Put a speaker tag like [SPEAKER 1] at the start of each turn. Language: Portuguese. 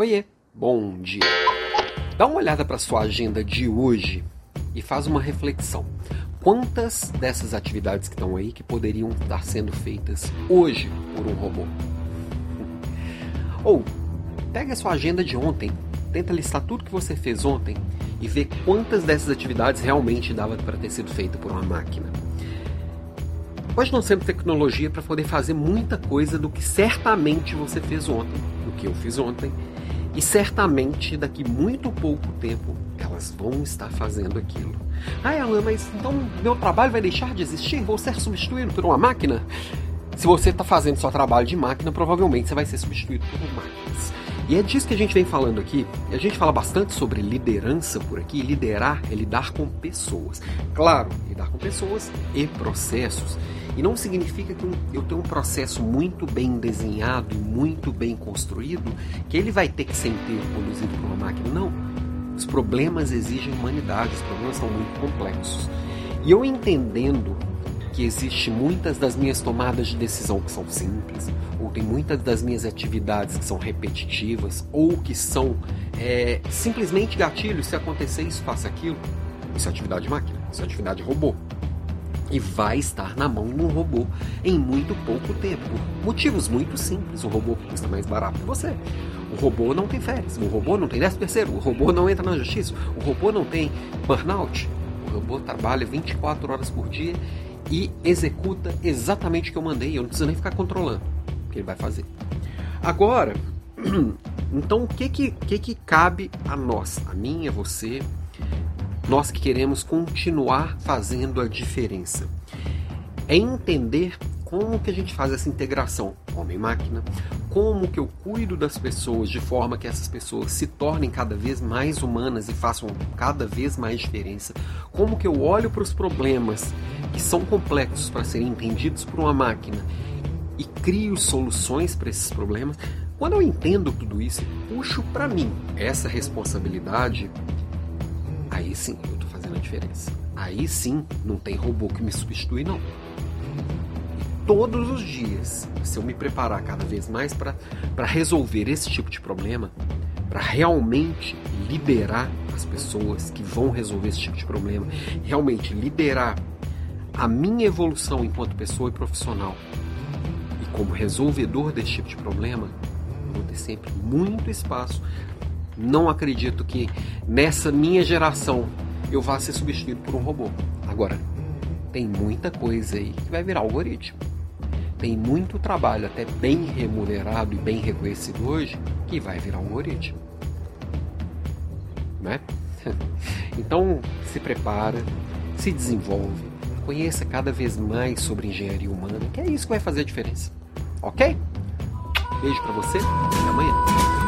[SPEAKER 1] Oiê, bom dia. Dá uma olhada para sua agenda de hoje e faz uma reflexão. Quantas dessas atividades que estão aí que poderiam estar sendo feitas hoje por um robô? Ou pega a sua agenda de ontem, tenta listar tudo que você fez ontem e vê quantas dessas atividades realmente dava para ter sido feita por uma máquina. Hoje nós temos tecnologia para poder fazer muita coisa do que certamente você fez ontem, do que eu fiz ontem, e certamente daqui muito pouco tempo elas vão estar fazendo aquilo. Ah, Alan, mas então meu trabalho vai deixar de existir? Vou ser substituído por uma máquina? Se você está fazendo seu trabalho de máquina, provavelmente você vai ser substituído por máquinas. E é disso que a gente vem falando aqui. A gente fala bastante sobre liderança por aqui. Liderar é lidar com pessoas. Claro, lidar com pessoas e processos. E não significa que eu tenho um processo muito bem desenhado e muito bem construído que ele vai ter que ser inteiro conduzido por uma máquina. Não. Os problemas exigem humanidade, os problemas são muito complexos. E eu entendendo que existe muitas das minhas tomadas de decisão que são simples, ou tem muitas das minhas atividades que são repetitivas, ou que são é, simplesmente gatilhos, se acontecer isso, faça aquilo. Isso é atividade máquina, isso é atividade robô e vai estar na mão de um robô em muito pouco tempo. Motivos muito simples: o robô custa mais barato que você. O robô não tem férias, o robô não tem 10 terceiro, o robô não entra na justiça, o robô não tem burnout. O robô trabalha 24 horas por dia e executa exatamente o que eu mandei. Eu não preciso nem ficar controlando o que ele vai fazer. Agora, então o que que, que que cabe a nós, a mim, a você, nós que queremos continuar fazendo a diferença. É entender como que a gente faz essa integração homem-máquina, como que eu cuido das pessoas de forma que essas pessoas se tornem cada vez mais humanas e façam cada vez mais diferença, como que eu olho para os problemas que são complexos para serem entendidos por uma máquina e crio soluções para esses problemas. Quando eu entendo tudo isso, puxo para mim essa responsabilidade aí sim eu estou fazendo a diferença. Aí sim não tem robô que me substitui, não. E todos os dias, se eu me preparar cada vez mais para resolver esse tipo de problema, para realmente liderar as pessoas que vão resolver esse tipo de problema, realmente liderar a minha evolução enquanto pessoa e profissional e como resolvedor desse tipo de problema, vou ter sempre muito espaço não acredito que nessa minha geração eu vá ser substituído por um robô. Agora, tem muita coisa aí que vai virar algoritmo. Tem muito trabalho, até bem remunerado e bem reconhecido hoje, que vai virar algoritmo. Né? Então, se prepara, se desenvolve, conheça cada vez mais sobre engenharia humana, que é isso que vai fazer a diferença. Ok? Beijo para você, até amanhã.